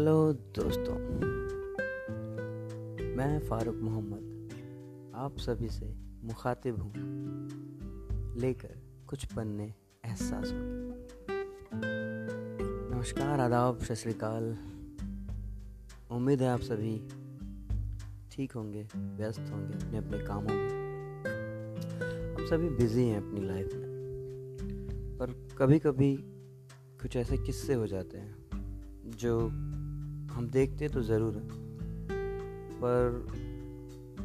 Hello दोस्तों, मैं फारूक मोहम्मद, आप सभी से मुखातिब हूँ। लेकर कुछ पन्ने एहसास नमस्कार, आदाब, सत श्रीकाल उम्मीद है आप सभी ठीक होंगे, व्यस्त होंगे अपने अपने कामों में। हम सभी बिज़ी हैं अपनी लाइफ में, पर कभी कभी कुछ ऐसे किस्से हो जाते हैं जो हम देखते तो ज़रूर हैं, पर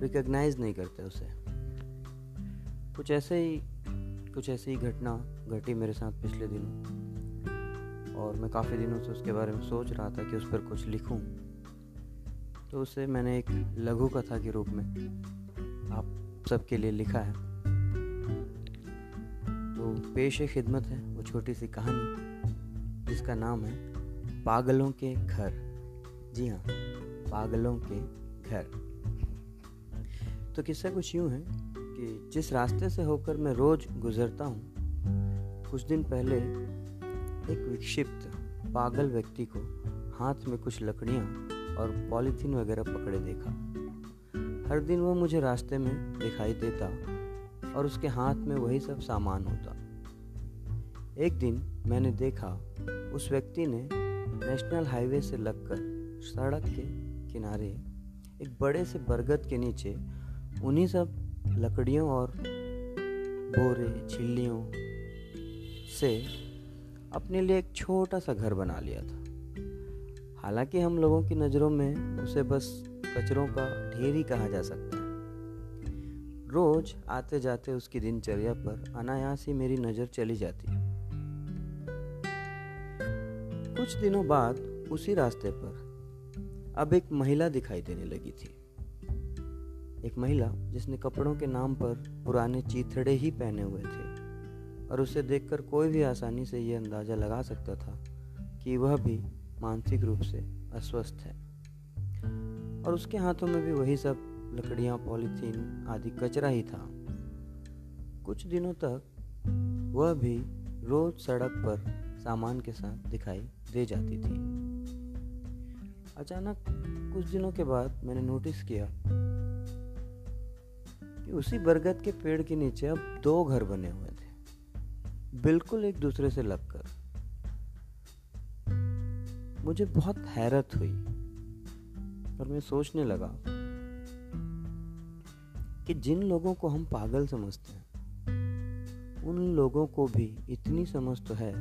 रिकग्नाइज नहीं करते उसे। कुछ ऐसे ही, कुछ ऐसी ही घटना घटी मेरे साथ पिछले दिनों, और मैं काफ़ी दिनों से उसके बारे में सोच रहा था कि उस पर कुछ लिखूं। तो उसे मैंने एक लघु कथा के रूप में आप सबके लिए लिखा है। वो पेश खिदमत है, वो छोटी सी कहानी, जिसका नाम है पागलों के घर। जी हाँ पागलों के घर। तो किस्सा कुछ यूँ है कि जिस रास्ते से होकर मैं रोज गुजरता हूँ, कुछ दिन पहले एक विक्षिप्त पागल व्यक्ति को हाथ में कुछ लकड़ियाँ और पॉलीथीन वगैरह पकड़े देखा। हर दिन वो मुझे रास्ते में दिखाई देता और उसके हाथ में वही सब सामान होता। एक दिन मैंने देखा, उस व्यक्ति ने नेशनल हाईवे से लगकर सड़क के किनारे, एक बड़े से बरगद के नीचे, उन्हीं सब लकड़ियों और बोरे, छिल्लियों से अपने लिए एक छोटा सा घर बना लिया था। हालाँकि हम लोगों की नज़रों में उसे बस कचरों का ढेर ही कहा जा सकता है। रोज आते जाते उसकी दिनचर्या पर अनायास ही मेरी नज़र चली जाती कुछ दिनों बाद उसी रास्ते पर अब एक महिला दिखाई देने लगी थी। एक महिला जिसने कपड़ों के नाम पर पुराने चीथड़े ही पहने हुए थे और उसे देखकर कोई भी आसानी से ये अंदाज़ा लगा सकता था कि वह भी मानसिक रूप से अस्वस्थ है। और उसके हाथों में भी वही सब लकड़ियाँ, पॉलीथीन आदि कचरा ही था। कुछ दिनों तक वह भी रोज सड़क पर सामान के साथ दिखाई दे जाती थी। अचानक कुछ दिनों के बाद मैंने नोटिस किया कि उसी बरगद के पेड़ के नीचे अब दो घर बने हुए थे। बिल्कुल एक दूसरे से लगकर। मुझे बहुत हैरत हुई और मैं सोचने लगा कि जिन लोगों को हम पागल समझते हैं, उन लोगों को भी इतनी समझ तो है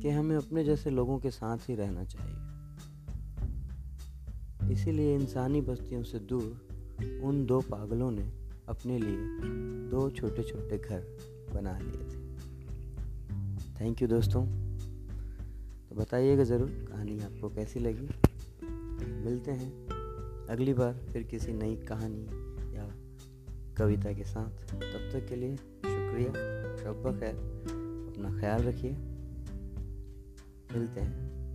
कि हमें अपने जैसे लोगों के साथ ही रहना चाहिए। इसीलिए इंसानी बस्तियों से दूर उन दो पागलों ने अपने लिए दो छोटे छोटे घर बना लिए थे। थैंक यू दोस्तों। तो बताइएगा ज़रूर कहानी आपको कैसी लगी। मिलते हैं अगली बार फिर किसी नई कहानी या कविता के साथ। तब तक के लिए शुक्रिया। शब खैर। अपना ख्याल रखिए। मिलते हैं।